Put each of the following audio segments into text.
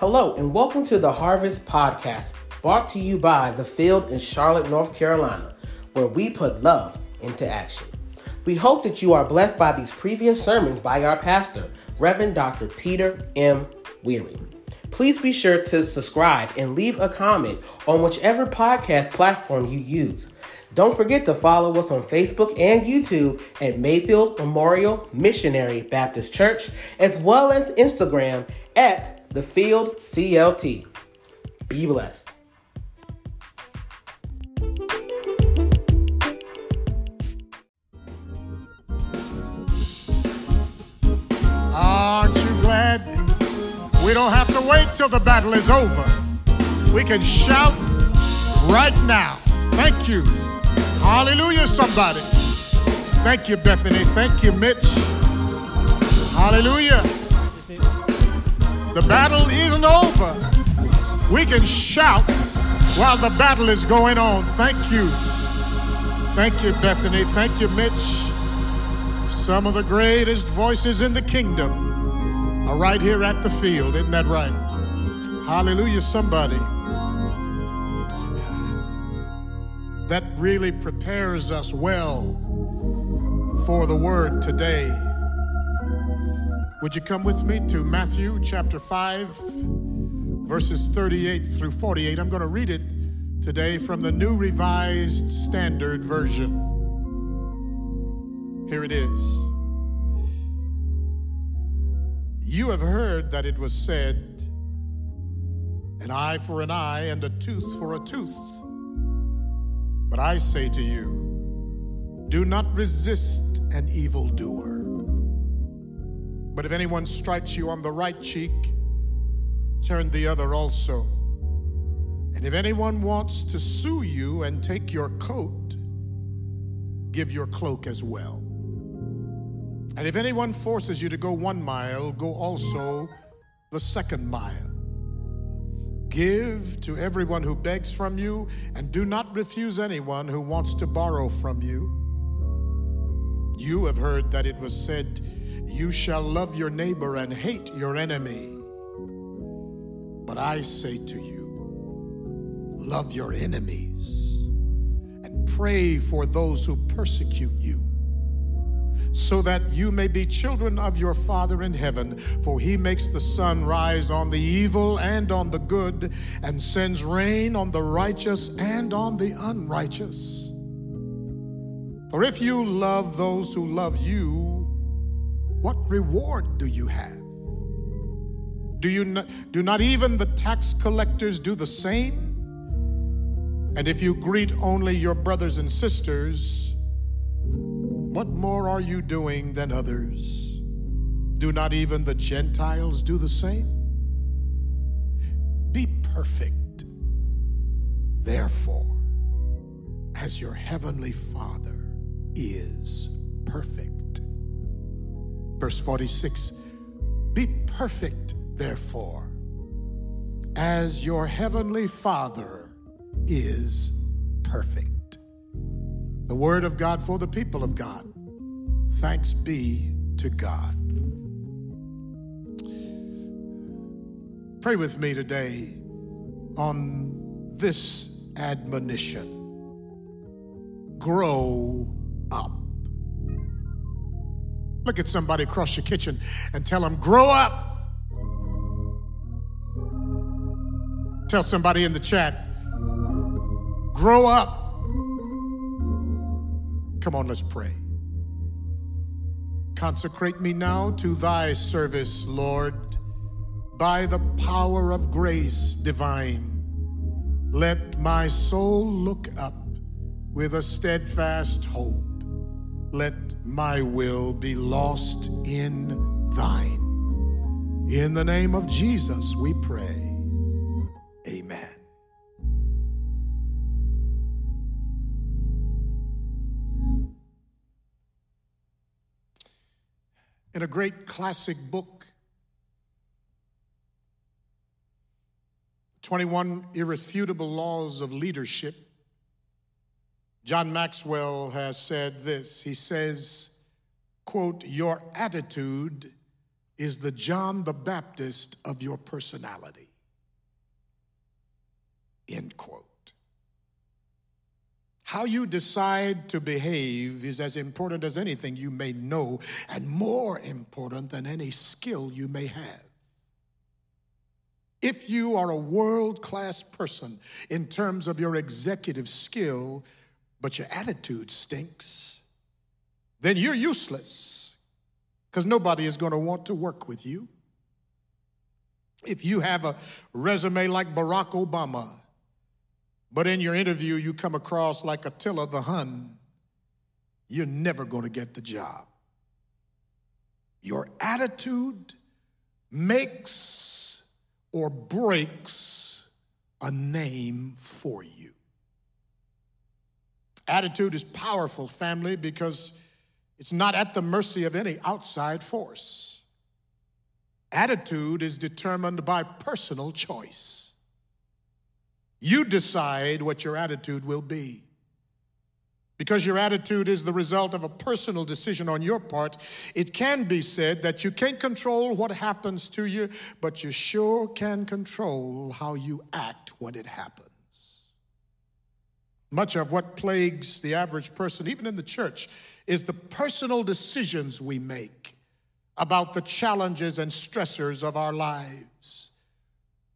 Hello, and welcome to the Harvest Podcast, brought to you by The Field in Charlotte, North Carolina, where we put love into action. We hope that you are blessed by these previous sermons by our pastor, Reverend Dr. Peter M. Wherry. Please be sure to subscribe and leave a comment on whichever podcast platform you use. Don't forget to follow us on Facebook and YouTube at Mayfield Memorial Missionary Baptist Church, as well as Instagram at The Field CLT. Be blessed. Aren't you glad we don't have to wait till the battle is over? We can shout right now. Thank you. Hallelujah, somebody. Thank you, Bethany. Thank you, Mitch. Hallelujah. The battle isn't over. We can shout while the battle is going on. Thank you. Thank you, Bethany. Thank you, Mitch. Some of the greatest voices in the kingdom are right here at the field. Isn't that right? Hallelujah, somebody. That really prepares us well for the word today. Would you come with me to Matthew chapter 5, verses 38 through 48? I'm going to read it today from the New Revised Standard Version. Here it is. You have heard that it was said, an eye for an eye and a tooth for a tooth. But I say to you, do not resist an evildoer. But if anyone strikes you on the right cheek, turn the other also. And if anyone wants to sue you and take your coat, give your cloak as well. And if anyone forces you to go one mile, go also the second mile. Give to everyone who begs from you, and do not refuse anyone who wants to borrow from you. You have heard that it was said, You shall love your neighbor and hate your enemy. But I say to you, love your enemies and pray for those who persecute you so that you may be children of your Father in heaven. For he makes the sun rise on the evil and on the good, and sends rain on the righteous and on the unrighteous. For if you love those who love you, what reward do you have? Do, you not, do not even the tax collectors do the same? And if you greet only your brothers and sisters, what more are you doing than others? Do not even the Gentiles do the same? Be perfect, therefore, as your heavenly Father is perfect. Verse 46 Be perfect, therefore, as your heavenly Father is perfect. The word of God for the people of God. Thanks be to God. Pray with me today on this admonition grow up. Look at somebody across your kitchen and tell them, grow up. Tell somebody in the chat, grow up. Come on, let's pray. Consecrate me now to thy service, Lord, by the power of grace divine. Let my soul look up with a steadfast hope. Let my will be lost in thine. In the name of Jesus, we pray. Amen. in a great classic book, 21 Irrefutable Laws of Leadership, John Maxwell has said this. He says, quote, your attitude is the John the Baptist of your personality. End quote. How you decide to behave is as important as anything you may know, and more important than any skill you may have. If you are a world class person in terms of your executive skill, but your attitude stinks, then you're useless because nobody is going to want to work with you. If you have a resume like Barack Obama, but in your interview you come across like Attila the Hun, you're never going to get the job. Your attitude makes or breaks a name for you. Attitude is powerful, family, because it's not at the mercy of any outside force. Attitude is determined by personal choice. You decide what your attitude will be. Because your attitude is the result of a personal decision on your part, it can be said that you can't control what happens to you, but you sure can control how you act when it happens. Much of what plagues the average person, even in the church, is the personal decisions we make about the challenges and stressors of our lives.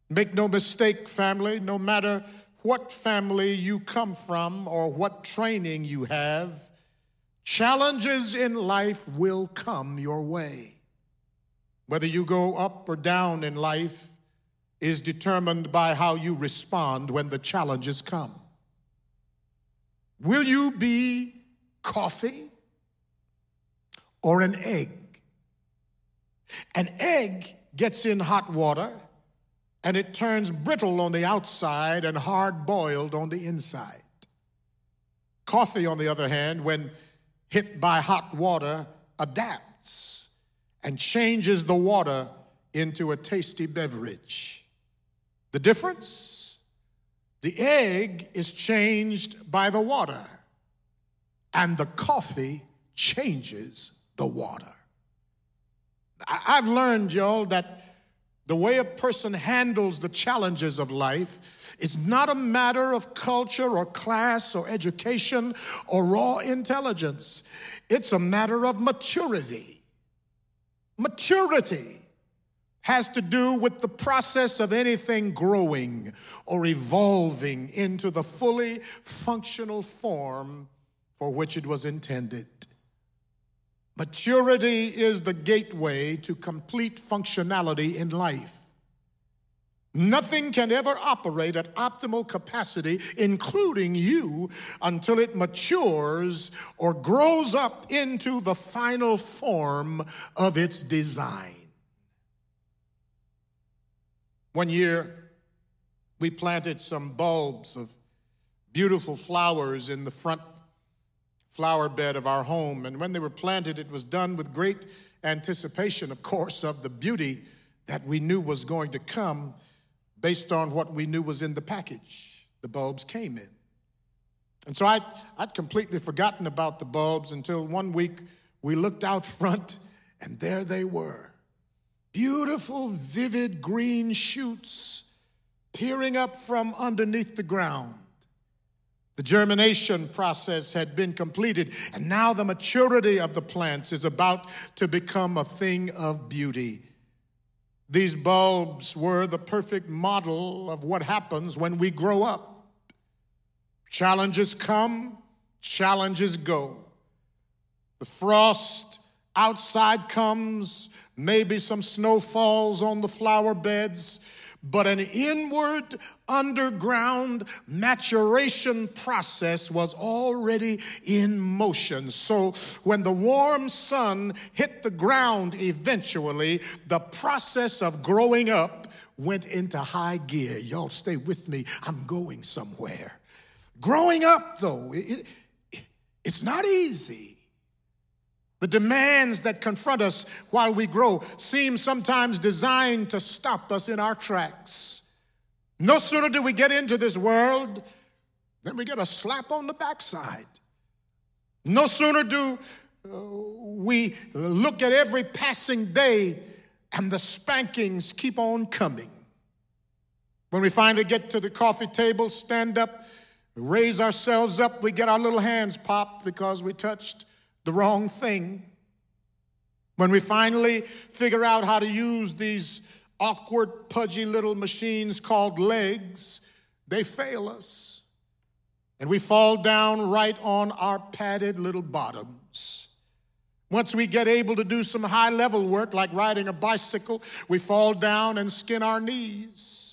Make no mistake, family, no matter what family you come from or what training you have, challenges in life will come your way. Whether you go up or down in life is determined by how you respond when the challenges come. Will you be coffee or an egg? An egg gets in hot water and it turns brittle on the outside and hard boiled on the inside. Coffee, on the other hand, when hit by hot water, adapts and changes the water into a tasty beverage. The difference? The egg is changed by the water, and the coffee changes the water. I've learned, y'all, that the way a person handles the challenges of life is not a matter of culture or class or education or raw intelligence. It's a matter of maturity. Maturity has to do with the process of anything growing or evolving into the fully functional form for which it was intended. Maturity is the gateway to complete functionality in life. Nothing can ever operate at optimal capacity, including you, until it matures or grows up into the final form of its design. One year, we planted some bulbs of beautiful flowers in the front flower bed of our home. And when they were planted, it was done with great anticipation, of course, of the beauty that we knew was going to come based on what we knew was in the package. The bulbs came in. And so I'd, I'd completely forgotten about the bulbs until one week we looked out front and there they were beautiful, vivid green shoots peering up from underneath the ground. The germination process had been completed, and now the maturity of the plants is about to become a thing of beauty. These bulbs were the perfect model of what happens when we grow up. Challenges come, challenges go. The frost outside comes, maybe some snow falls on the flower beds, but an inward, underground maturation process was already in motion. So when the warm sun hit the ground eventually, the process of growing up went into high gear. Y'all stay with me, I'm going somewhere. Growing up, though, it, it, it's not easy. The demands that confront us while we grow seem sometimes designed to stop us in our tracks. No sooner do we get into this world than we get a slap on the backside. No sooner do uh, we look at every passing day and the spankings keep on coming. When we finally get to the coffee table, stand up, raise ourselves up, we get our little hands popped because we touched the wrong thing. When we finally figure out how to use these awkward, pudgy little machines called legs, they fail us. And we fall down right on our padded little bottoms. Once we get able to do some high level work like riding a bicycle, we fall down and skin our knees.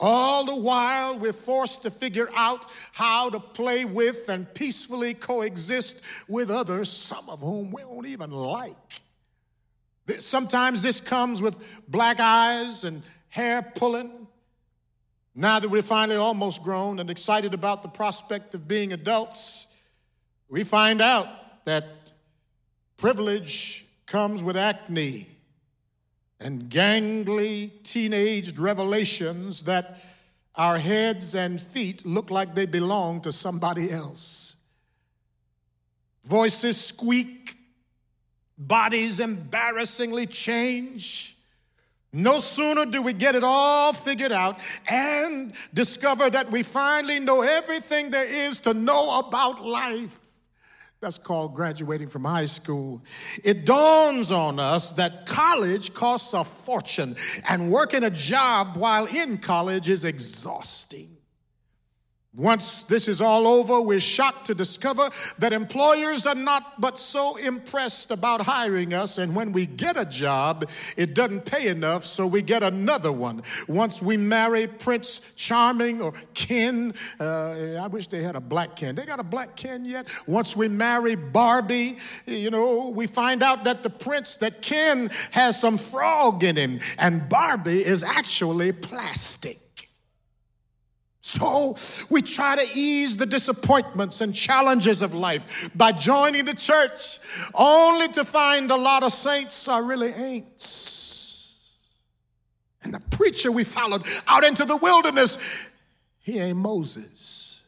All the while, we're forced to figure out how to play with and peacefully coexist with others, some of whom we don't even like. Sometimes this comes with black eyes and hair pulling. Now that we're finally almost grown and excited about the prospect of being adults, we find out that privilege comes with acne and gangly teenaged revelations that our heads and feet look like they belong to somebody else. Voices squeak, bodies embarrassingly change. No sooner do we get it all figured out and discover that we finally know everything there is to know about life that's called graduating from high school. It dawns on us that college costs a fortune and working a job while in college is exhausting. Once this is all over, we're shocked to discover that employers are not but so impressed about hiring us, and when we get a job, it doesn't pay enough, so we get another one. Once we marry Prince Charming or Ken, uh, I wish they had a black Ken. They got a black Ken yet? Once we marry Barbie, you know, we find out that the prince, that Ken has some frog in him, and Barbie is actually plastic. So we try to ease the disappointments and challenges of life by joining the church, only to find a lot of saints are really ain'ts. And the preacher we followed out into the wilderness, he ain't Moses.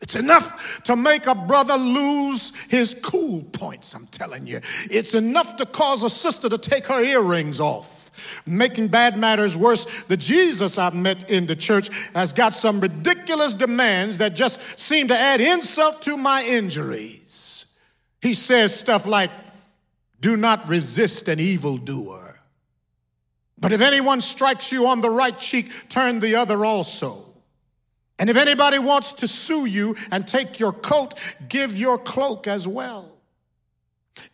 It's enough to make a brother lose his cool points, I'm telling you. It's enough to cause a sister to take her earrings off. Making bad matters worse, the Jesus I've met in the church has got some ridiculous demands that just seem to add insult to my injuries. He says stuff like, Do not resist an evildoer. But if anyone strikes you on the right cheek, turn the other also. And if anybody wants to sue you and take your coat, give your cloak as well.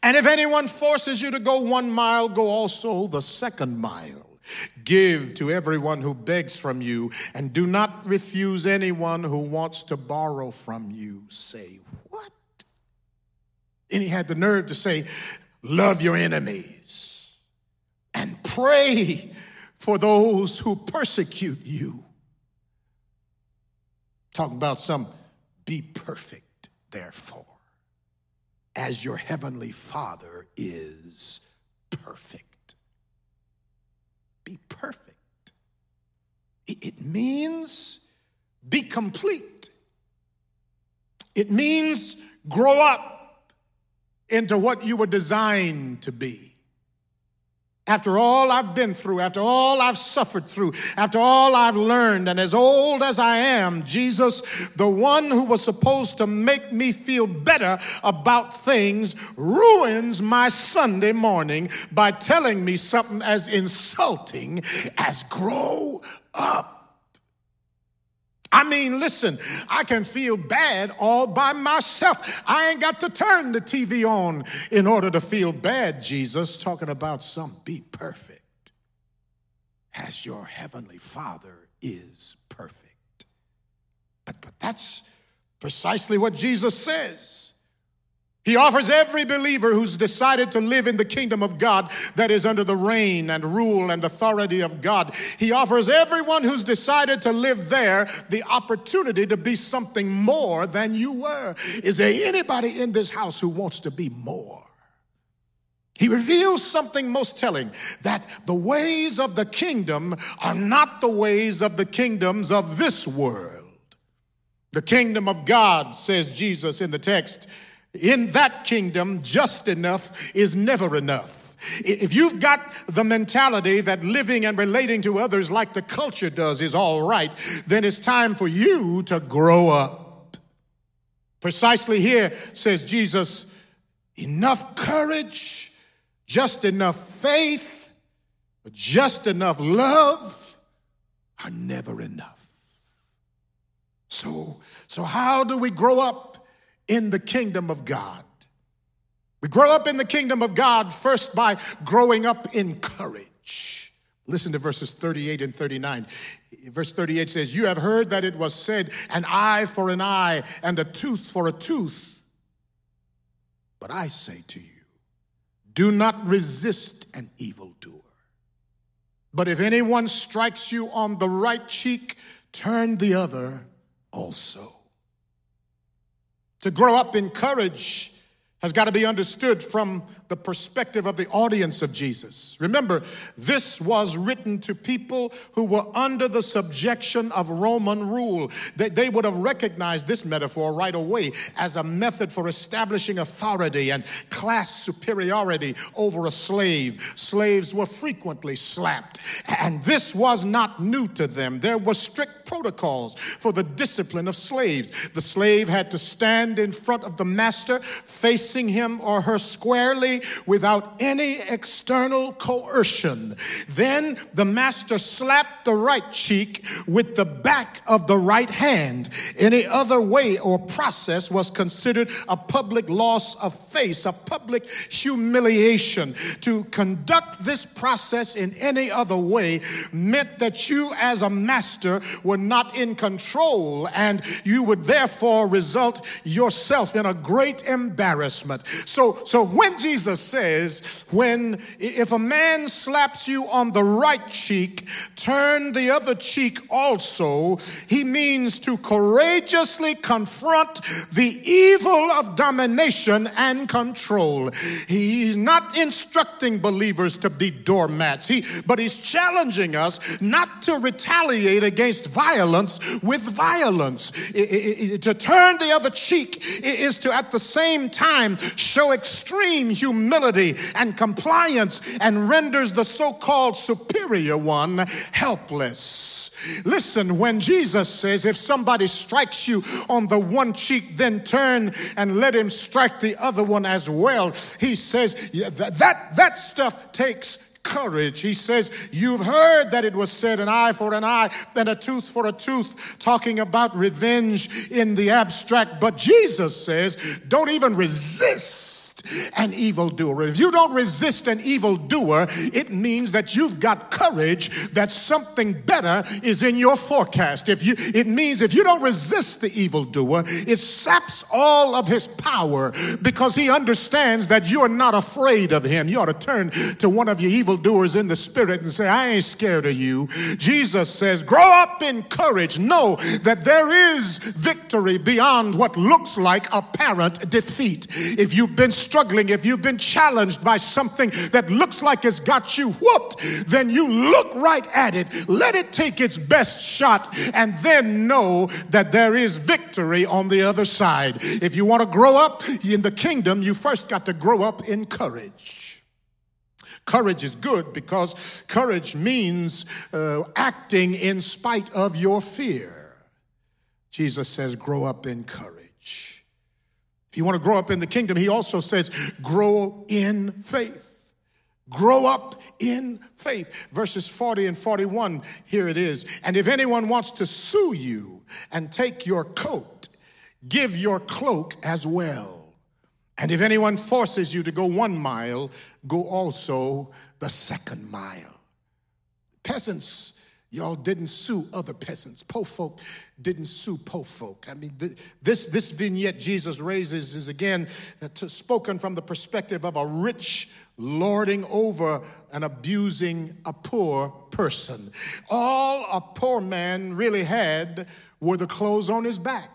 And if anyone forces you to go one mile, go also the second mile. Give to everyone who begs from you, and do not refuse anyone who wants to borrow from you. Say, what? And he had the nerve to say, Love your enemies and pray for those who persecute you. Talking about some be perfect, therefore as your heavenly Father is perfect. Be perfect. It means be complete. It means grow up into what you were designed to be. After all I've been through, after all I've suffered through, after all I've learned, and as old as I am, Jesus, the one who was supposed to make me feel better about things, ruins my Sunday morning by telling me something as insulting as grow up. I mean, listen, I can feel bad all by myself. I ain't got to turn the TV on in order to feel bad, Jesus, talking about some be perfect as your heavenly Father is perfect. But, but that's precisely what Jesus says. He offers every believer who's decided to live in the kingdom of God that is under the reign and rule and authority of God. He offers everyone who's decided to live there the opportunity to be something more than you were. Is there anybody in this house who wants to be more? He reveals something most telling that the ways of the kingdom are not the ways of the kingdoms of this world. The kingdom of God, says Jesus in the text, in that kingdom, just enough is never enough. If you've got the mentality that living and relating to others like the culture does is all right, then it's time for you to grow up. Precisely here says Jesus, enough courage, just enough faith, just enough love are never enough. So, so how do we grow up in the kingdom of God? We grow up in the kingdom of God first by growing up in courage. Listen to verses 38 and 39. Verse 38 says, You have heard that it was said, an eye for an eye and a tooth for a tooth. But I say to you, do not resist an evildoer. But if anyone strikes you on the right cheek, turn the other also. To grow up in courage has got to be understood from the perspective of the audience of Jesus. Remember, this was written to people who were under the subjection of Roman rule. They, they would have recognized this metaphor right away as a method for establishing authority and class superiority over a slave. Slaves were frequently slapped, and this was not new to them. There were strict protocols for the discipline of slaves. The slave had to stand in front of the master, face facing him or her squarely without any external coercion. Then the master slapped the right cheek with the back of the right hand. Any other way or process was considered a public loss of face, a public humiliation. To conduct this process in any other way meant that you, as a master, were not in control and you would therefore result yourself in a great embarrassment so, so when Jesus says, when if a man slaps you on the right cheek, turn the other cheek also, he means to courageously confront the evil of domination and control. He's not instructing believers to be doormats, he, but he's challenging us not to retaliate against violence with violence. to turn the other cheek is to at the same time show extreme humility and compliance and renders the so called superior one helpless. Listen, when Jesus says, if somebody strikes you on the one cheek, then turn and let him strike the other one as well, he says yeah, that, that stuff takes courage. He says, You've heard that it was said, an eye for an eye, then a tooth for a tooth, talking about revenge in the abstract. But Jesus says, Don't even resist an evildoer. If you don't resist an evildoer, it means that you've got courage that something better is in your forecast. If you it means if you don't resist the evildoer, it saps all of his power because he understands that you're not afraid of him. You ought to turn to one of your evildoers in the spirit and say, I ain't scared of you. Jesus says, grow up in courage. Know that there is victory beyond what looks like apparent defeat. If you've been struggling, if you've been challenged by something that looks like it's got you whooped, then you look right at it, let it take its best shot, and then know that there is victory on the other side. If you want to grow up in the kingdom, you first got to grow up in courage. Courage is good because courage means uh, acting in spite of your fear. Jesus says, grow up in courage. If you want to grow up in the kingdom, he also says, grow in faith. Grow up in faith. Verses 40 and 41, here it is. And if anyone wants to sue you and take your coat, give your cloak as well. And if anyone forces you to go one mile, go also the second mile. Peasants Y'all didn't sue other peasants. Po folk didn't sue po folk. I mean, this, this vignette Jesus raises is again uh, to, spoken from the perspective of a rich lording over and abusing a poor person. All a poor man really had were the clothes on his back.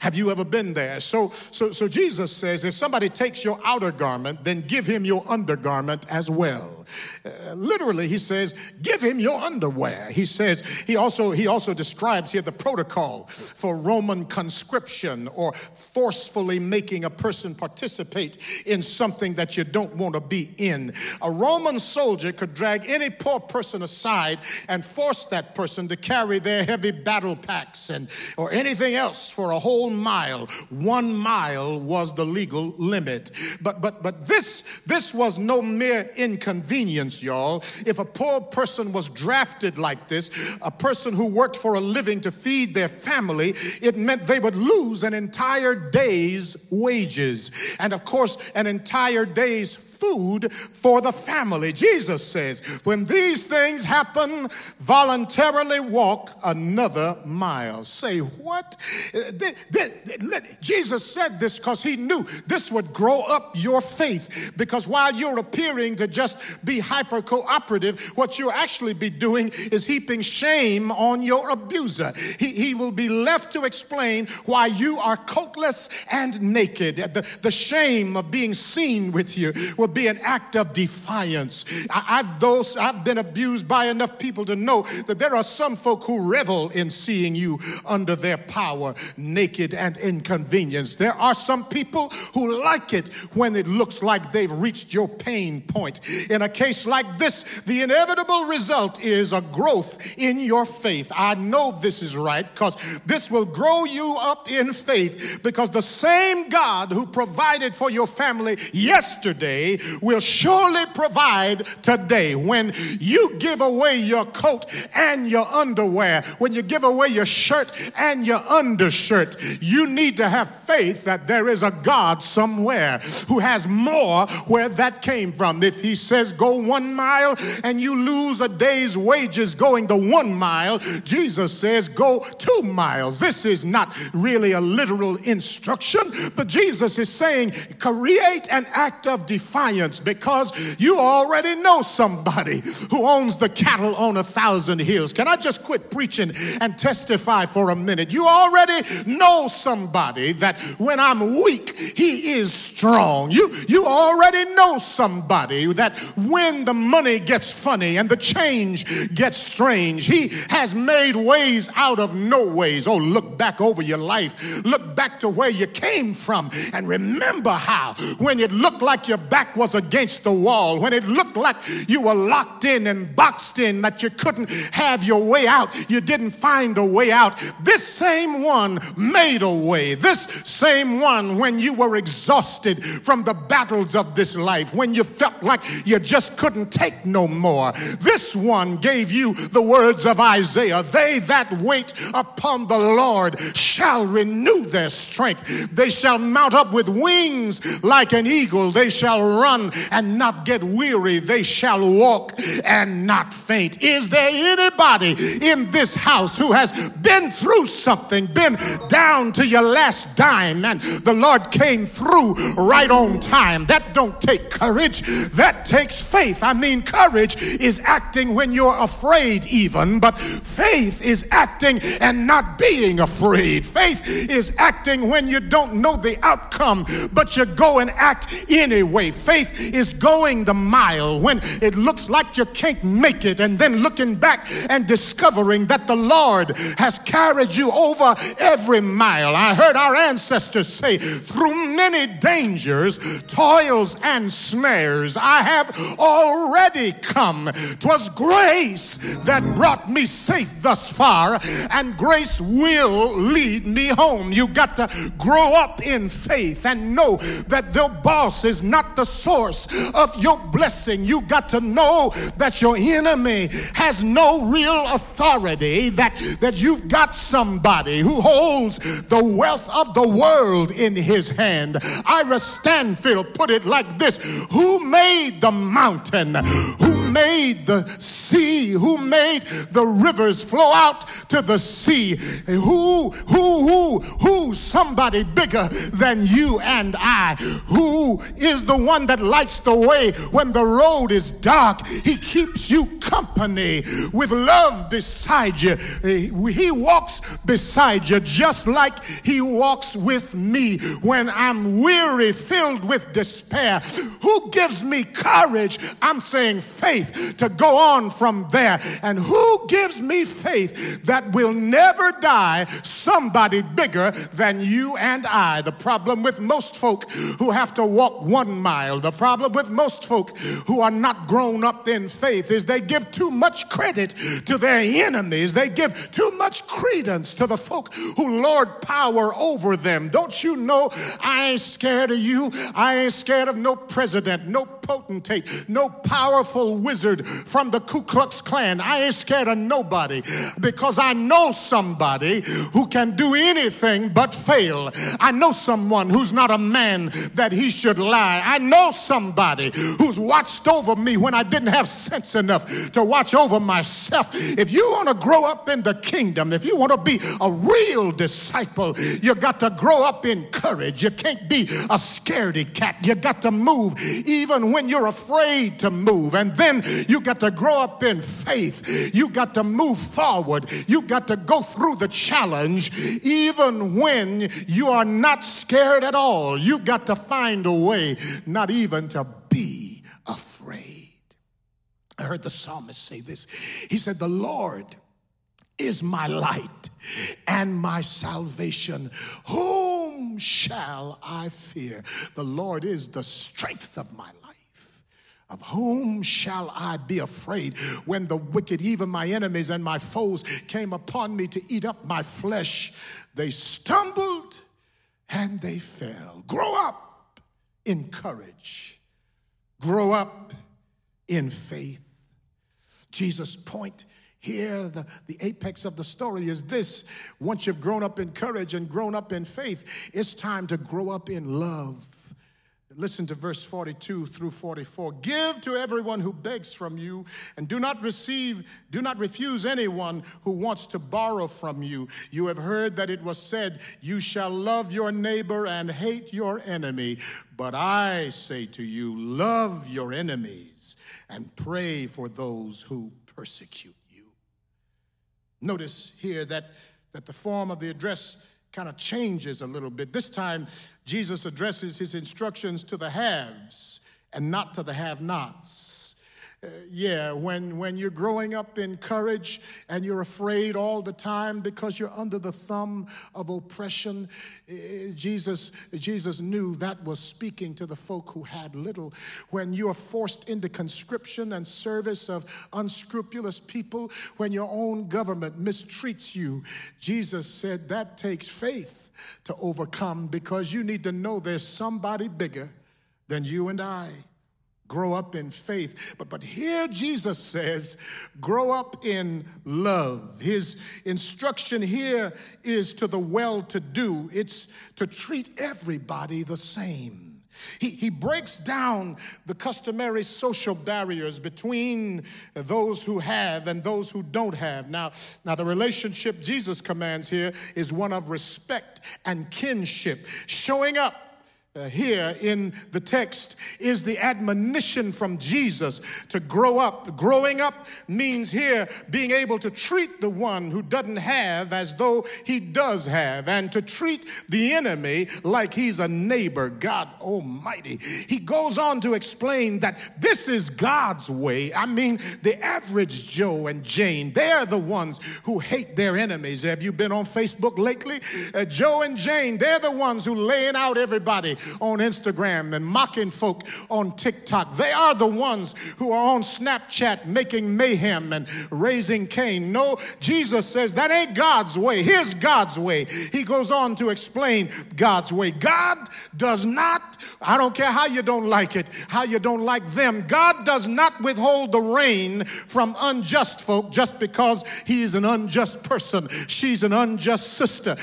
Have you ever been there? So, so, so Jesus says if somebody takes your outer garment, then give him your undergarment as well. Uh, literally, he says, give him your underwear. He says, he also, he also describes here the protocol for Roman conscription or forcefully making a person participate in something that you don't want to be in. A Roman soldier could drag any poor person aside and force that person to carry their heavy battle packs and or anything else for a whole mile. One mile was the legal limit. But but but this this was no mere inconvenience, y'all. If a poor person was drafted like this, a person who worked for a living to feed their family, it meant they would lose an entire day's wages. And of course, an entire day's food for the family. Jesus says, when these things happen, voluntarily walk another mile. Say, what? Uh, Jesus said this because he knew this would grow up your faith. Because while you're appearing to just be hyper cooperative, what you'll actually be doing is heaping shame on your abuser. He, he will be left to explain why you are coatless and naked. The, the shame of being seen with you will be an act of defiance. I, have those I've been abused by enough people to know that there are some folk who revel in seeing you under their power, naked and inconvenienced. There are some people who like it when it looks like they've reached your pain point. In a case like this, the inevitable result is a growth in your faith. I know this is right because this will grow you up in faith because the same God who provided for your family yesterday will surely provide today. When you give away your coat and your underwear, when you give away your shirt and your undershirt, you need to have faith that there is a God somewhere who has more where that came from. If he says go one mile and you lose a day's wages going the one mile, Jesus says go two miles. This is not really a literal instruction, but Jesus is saying create an act of defiance because you already know somebody who owns the cattle on a thousand hills. Can I just quit preaching and testify for a minute? You already know somebody that when I'm weak, he is strong. You, you already know somebody that when the money gets funny and the change gets strange, he has made ways out of no ways. Oh, look back over your life. Look back to where you came from and remember how when it looked like your was against the wall, when it looked like you were locked in and boxed in, that you couldn't have your way out, you didn't find a way out. This same one made a way. This same one, when you were exhausted from the battles of this life, when you felt like you just couldn't take no more, this one gave you the words of Isaiah They that wait upon the Lord shall renew their strength. They shall mount up with wings like an eagle. They shall run and not get weary. They shall walk and not faint. Is there anybody in this house who has been through something, been down to your last dime, and the Lord came through right on time? That don't take courage, that takes faith. I mean, courage is acting when you're afraid, even, but faith is acting and not being afraid. Faith is acting when you don't know the outcome, but you go and act anyway. Faith is going the mile when it looks like you can't make it, and then looking back and discovering that the Lord has carried you over every mile. I heard our ancestors say, through many dangers, toils, and snares, I have already come. Twas grace that brought me safe thus far, and grace will lead me home. You got to grow up in faith and know that the boss is not the source of your blessing. You got to know that your enemy has no real authority, that, that you've got somebody who holds the wealth of the world in his hand. Ira Stanfield put it like this Who made the mountain? Who made the sea? Who made the rivers flow out to the sea? Who, who, who, who, somebody bigger than you and I? Who is the one that lights the way when the road is dark? He keeps you company with love beside you. He walks beside you just like he walks with me when I'm weary, filled with despair. Who gives me courage? I'm saying faith to go on from there. And who gives me faith that will never die? Somebody bigger than you and I. The problem with most folk who have to walk one mile, the problem with most folk who are not grown up in faith is they give too much credit to their enemies. They give too much credence to the folk who lord power over them. Don't you know I ain't scared of you? I ain't scared of no president, no potentate, no powerful wizard from the Ku Klux Klan. I ain't scared of nobody because I know somebody who can do anything but fail. I know someone who's not a man that he should lie. I know somebody who's watched over me when I didn't have sense enough to watch over myself. If you want to grow up in the kingdom, if you want to be a real disciple, you got to grow up in courage. You can't be a scaredy cat. You got to move even when you're afraid to move. And then you got to grow up in faith. You got to move forward. You got to go through the challenge even when you are not scared at all. You've got to find a way not even to be afraid. I heard the psalmist say this. He said, The Lord is my light and my salvation. Whom shall I fear? The Lord is the strength of my life. Of whom shall I be afraid when the wicked, even my enemies and my foes, came upon me to eat up my flesh? They stumbled and they fell. Grow up in courage, grow up in faith. Jesus' point here, the, the apex of the story is this once you've grown up in courage and grown up in faith, it's time to grow up in love. Listen to verse 42 through 44. Give to everyone who begs from you, and do not receive, do not refuse anyone who wants to borrow from you. You have heard that it was said, You shall love your neighbor and hate your enemy. But I say to you, love your enemies and pray for those who persecute you. Notice here that, that the form of the address kind of changes a little bit. This time, Jesus addresses his instructions to the haves and not to the have nots. Yeah, when, when you're growing up in courage and you're afraid all the time because you're under the thumb of oppression, uh, Jesus, Jesus knew that was speaking to the folk who had little. When you're forced into conscription and service of unscrupulous people, when your own government mistreats you, Jesus said that takes faith to overcome because you need to know there's somebody bigger than you and I grow up in faith. But, but here Jesus says, grow up in love. His instruction here is to the well to do, it's to treat everybody the same. He, he breaks down the customary social barriers between those who have and those who don't have. Now, now the relationship Jesus commands here is one of respect and kinship, showing up uh, here in the text is the admonition from Jesus to grow up. Growing up means here being able to treat the one who doesn't have as though he does have, and to treat the enemy like he's a neighbor. God Almighty. He goes on to explain that this is God's way. I mean, the average Joe and Jane, they're the ones who hate their enemies. Have you been on Facebook lately? Uh, Joe and Jane, they're the ones who laying out everybody on Instagram and mocking folk on TikTok. They are the ones who are on Snapchat making mayhem and raising Cain. No, Jesus says that ain't God's way. Here's God's way. He goes on to explain God's way. God does not, I don't care how you don't like it, how you don't like them, God does not withhold the rain from unjust folk just because he's an unjust person. She's an unjust sister.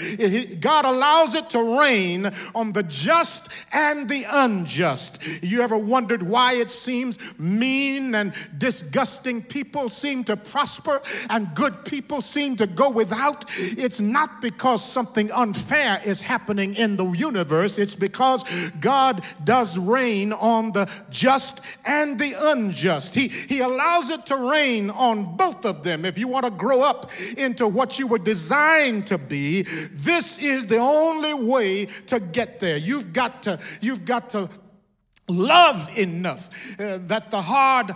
God allows it to rain on the just and the unjust. You ever wondered why it seems mean and disgusting people seem to prosper and good people seem to go without? It's not because something unfair is happening in the universe, it's because God does rain on the just and the unjust. He, he allows it to rain on both of them. If you want to grow up into what you were designed to be, this is the only way to get there. You've got to, you've got to love enough uh, that the hard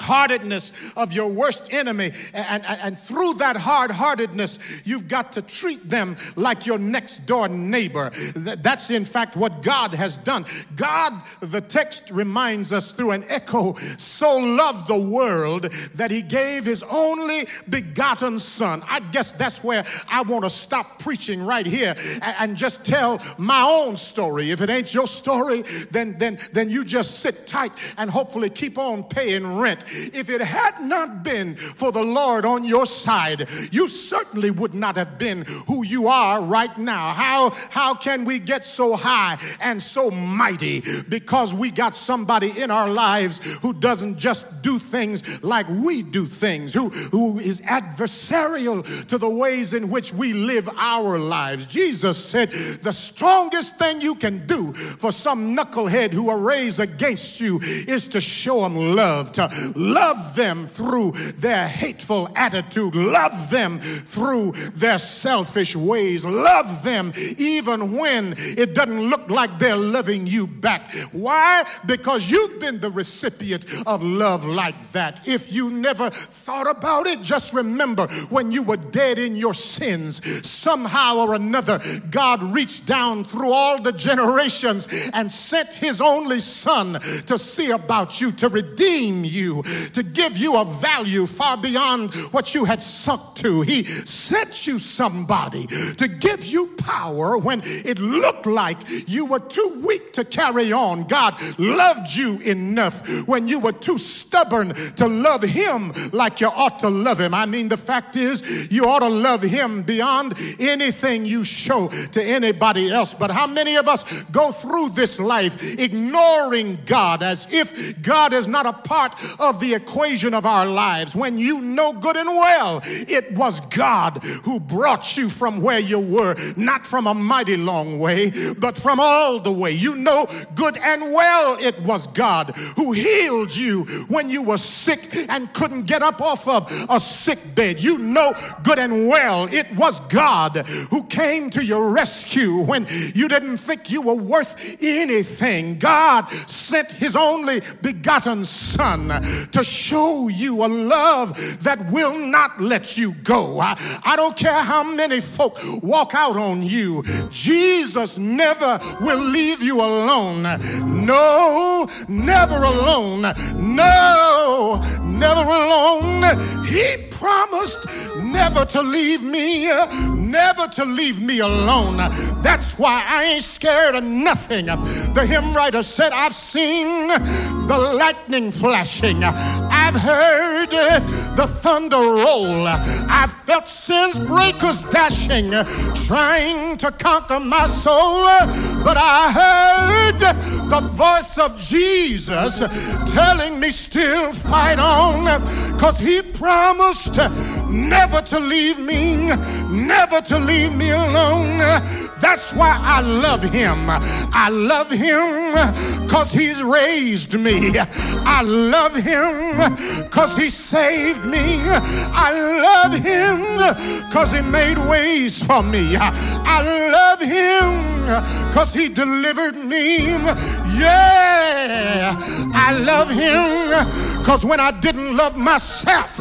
heartedness of your worst enemy. And, and, and, through that hard heartedness, you've got to treat them like your next door neighbor. That's in fact what God has done. God, the text reminds us through an echo, so loved the world that he gave his only begotten son. I guess that's where I want to stop preaching right here and, and just tell my own story. If it ain't your story, then, then, then you just sit tight and hopefully keep on paying rent if it had not been for the Lord on your side, you certainly would not have been who you are right now. How, how can we get so high and so mighty? Because we got somebody in our lives who doesn't just do things like we do things, who, who is adversarial to the ways in which we live our lives. Jesus said, The strongest thing you can do for some knucklehead who are raised against you is to show them love, to Love them through their hateful attitude. Love them through their selfish ways. Love them even when it doesn't look like they're loving you back. Why? Because you've been the recipient of love like that. If you never thought about it, just remember when you were dead in your sins, somehow or another, God reached down through all the generations and sent his only son to see about you, to redeem you, to give you a value far beyond what you had sunk to. He sent you somebody to give you power when it looked like you were too weak to carry on. God loved you enough when you were too stubborn to love Him like you ought to love Him. I mean, the fact is, you ought to love Him beyond anything you show to anybody else. But how many of us go through this life ignoring God as if God is not a part of the equation of our lives when you know good and well it was God who brought you from where you were, not from a mighty long way, but from all the way. You know good and well it was God who healed you when you were sick and couldn't get up off of a sick bed. You know good and well it was God who came to your rescue when you didn't think you were worth anything. God sent his only begotten Son to show you a love that will not let you go. I, I don't care how many folk walk out on you, Jesus never will leave you alone. No, never alone. No, never alone. He promised never to leave me, never to leave me alone. That's why I ain't scared of nothing. The hymn writer said, I've seen the lightning flashing, I've heard uh, the thunder roll, I've felt sin's breakers dashing, trying to conquer my soul. But I heard the voice of Jesus telling me still fight on, cause he promised never to leave me, never to leave me alone. That's why I love him. I love him because he's raised me. I love him because he saved me. I love him because he made ways for me. I love him because he delivered me. Yeah, I love him because when I didn't love myself,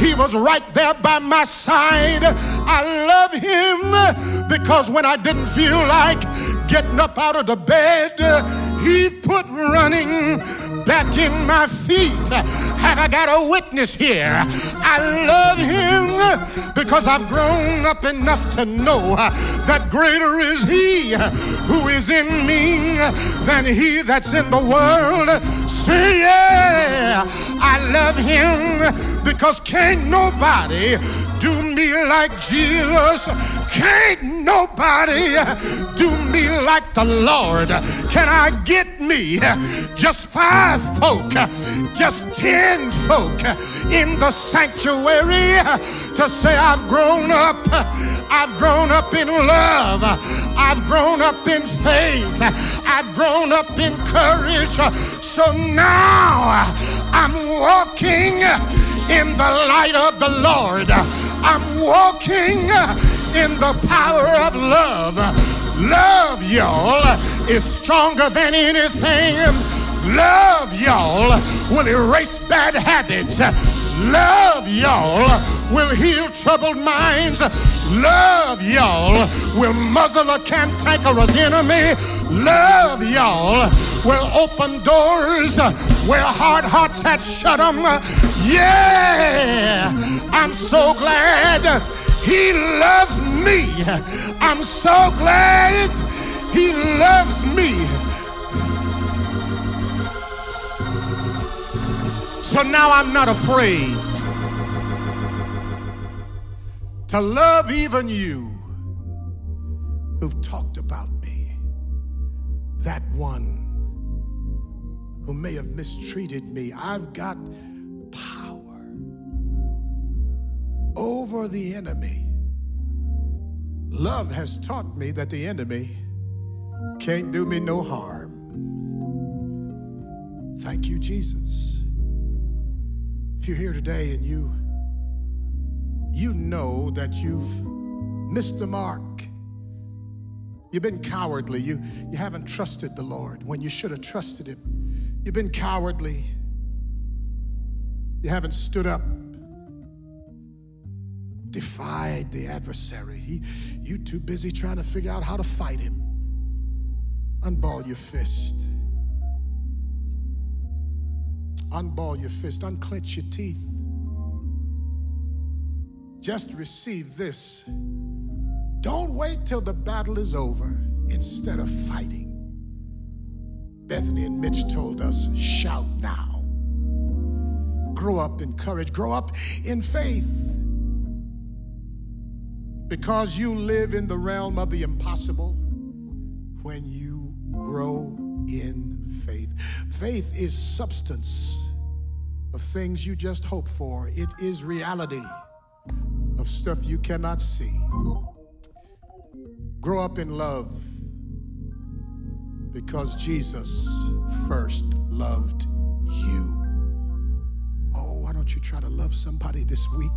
he was right there by my side. I love him because when I didn't feel like getting up out of the bed, he put running back in my feet. Have I got a witness here? I love him because I've grown up enough to know that greater is he who is in me than he that's in the world. Say, yeah, I love him because can't nobody do me like Jesus. Can't nobody do me like the Lord. Can I get me just five folk, just ten folk in the sanctuary to say, I've grown up, I've grown up in love, I've grown up in faith, I've grown up in courage. So now I'm walking in the light of the Lord. I'm walking in the power of love. Love, y'all, is stronger than anything. Love, y'all, will erase bad habits. Love, y'all, will heal troubled minds. Love, y'all, will muzzle a cantankerous enemy. Love, y'all, will open doors where hard hearts had shut them. Yeah, I'm so glad he loves me. I'm so glad He loves me. So now I'm not afraid to love even you who've talked about me. That one who may have mistreated me. I've got over the enemy. Love has taught me that the enemy can't do me no harm. Thank you, Jesus. If you're here today and you you know that you've missed the mark. You've been cowardly. You, you haven't trusted the Lord when you should have trusted Him. You've been cowardly. You haven't stood up defied the adversary. He, you too busy trying to figure out how to fight him. Unball your fist. Unball your fist. Unclench your teeth. Just receive this. Don't wait till the battle is over instead of fighting. Bethany and Mitch told us shout now. Grow up in courage, grow up in faith because you live in the realm of the impossible when you grow in faith. Faith is substance of things you just hope for, it is reality of stuff you cannot see. Grow up in love because Jesus first loved you don't you try to love somebody this week?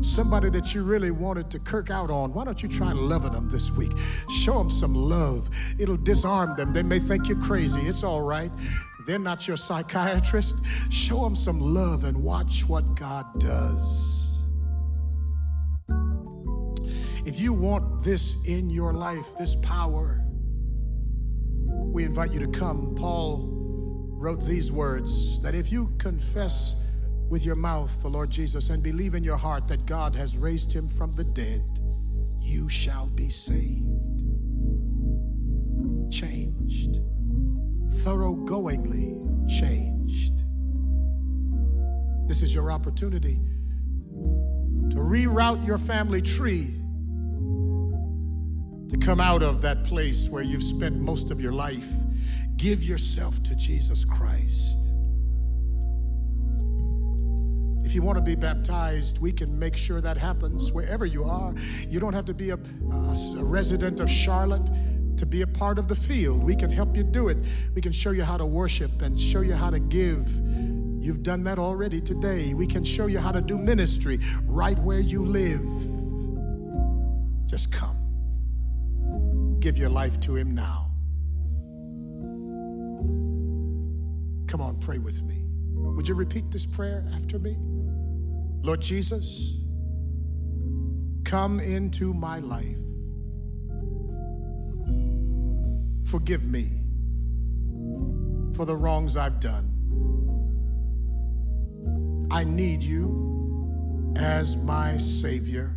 Somebody that you really wanted to kirk out on. Why don't you try loving them this week? Show them some love. It'll disarm them. They may think you're crazy. It's all right. They're not your psychiatrist. Show them some love and watch what God does. If you want this in your life, this power, we invite you to come. Paul wrote these words that if you confess with your mouth the Lord Jesus and believe in your heart that God has raised him from the dead, you shall be saved. Changed. Thoroughgoingly changed. This is your opportunity to reroute your family tree to come out of that place where you've spent most of your life. Give yourself to Jesus Christ. If you want to be baptized, we can make sure that happens wherever you are. You don't have to be a, a, resident of Charlotte to be a part of the field. We can help you do it. We can show you how to worship and show you how to give. You've done that already today. We can show you how to do ministry right where you live. Just come. Give your life to Him now. Come on, pray with me. Would you repeat this prayer after me? Lord Jesus, come into my life. Forgive me for the wrongs I've done. I need you as my Savior.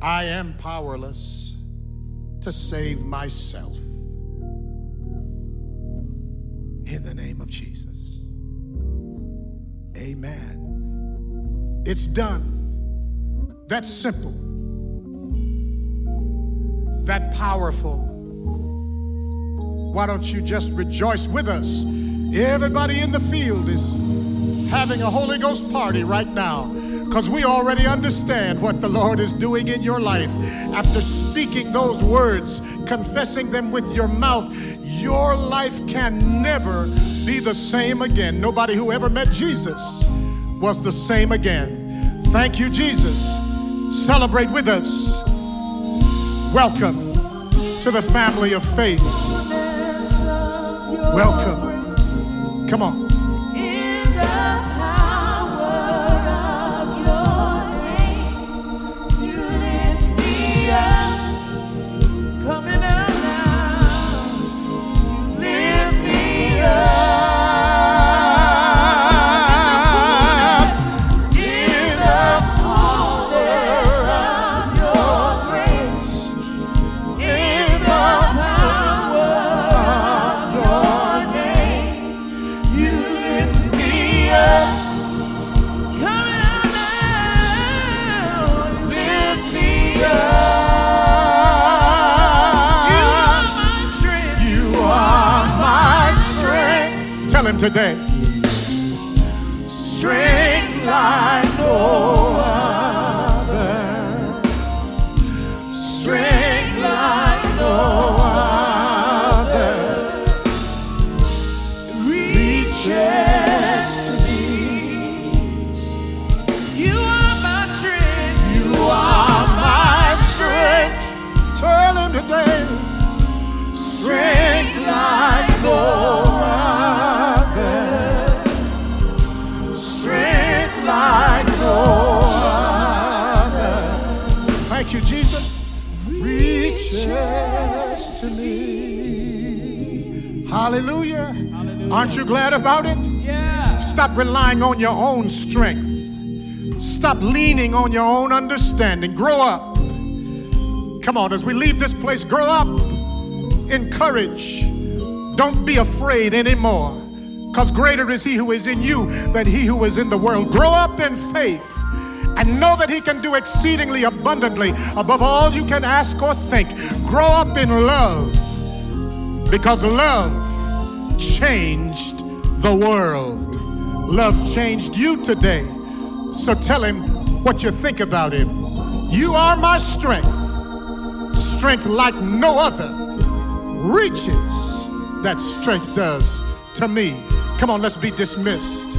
I am powerless to save myself. Amen. It's done. That's simple. that powerful. Why don't you just rejoice with us? Everybody in the field is having a Holy Ghost party right now because we already understand what the Lord is doing in your life. After speaking those words, confessing them with your mouth, your life can never be the same again. Nobody who ever met Jesus was the same again. Thank you, Jesus. Celebrate with us. Welcome to the family of faith. Welcome. Come on. Stop leaning on your own understanding. Grow up. Come on, as we leave this place, grow up. Encourage. Don't be afraid anymore. Because greater is He who is in you than He who is in the world. Grow up in faith and know that He can do exceedingly abundantly above all you can ask or think. Grow up in love because love changed the world. Love changed you today. So tell him what you think about him. You are my strength, strength like no other reaches that strength does to me. Come on, let's be dismissed.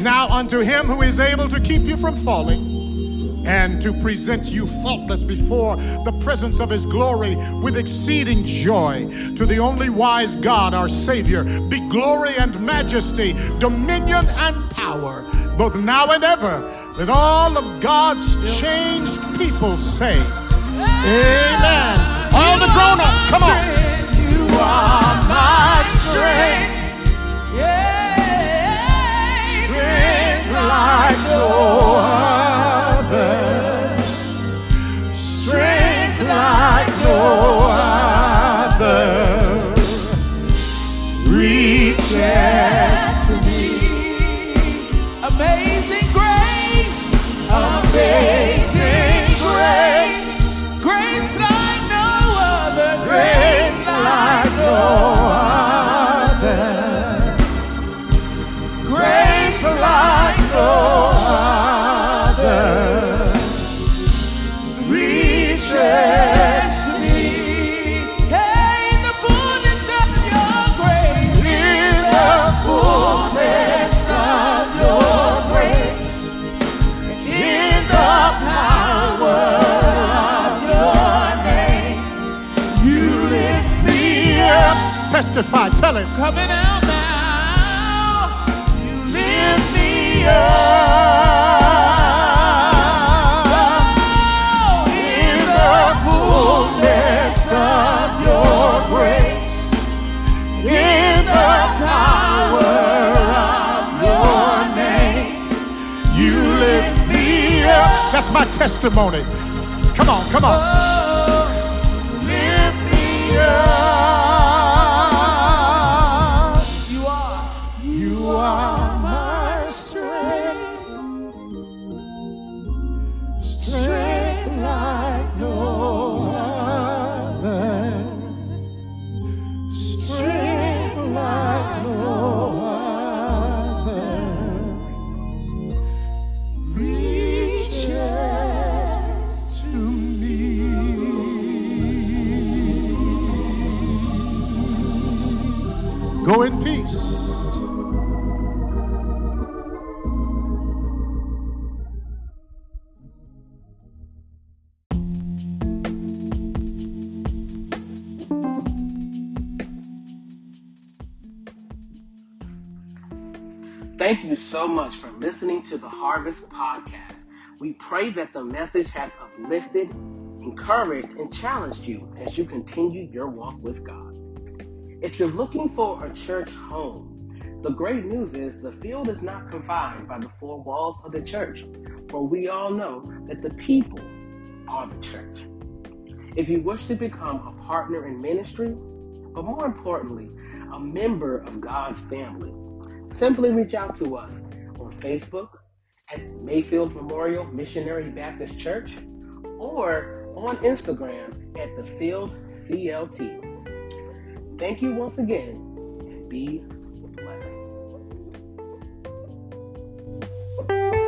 Now, unto him who is able to keep you from falling and to present you faultless before the presence of his glory with exceeding joy. To the only wise God, our Savior, be glory and majesty, dominion and power, both now and ever. that all of God's changed people say, Amen. All the grown ups, come on. You are my strength. Yeah. Strength like no other. Strength like no other. Testify, tell him. Coming out now. You Lift me up. Oh, in the fullness of your grace. In the power of your name. You lift me up. That's my testimony. Come on, come on. Much for listening to the Harvest Podcast. We pray that the message has uplifted, encouraged, and challenged you as you continue your walk with God. If you're looking for a church home, the great news is the field is not confined by the four walls of the church, for we all know that the people are the church. If you wish to become a partner in ministry, but more importantly, a member of God's family, simply reach out to us Facebook at Mayfield Memorial Missionary Baptist Church or on Instagram at the Field CLT. Thank you once again and be blessed.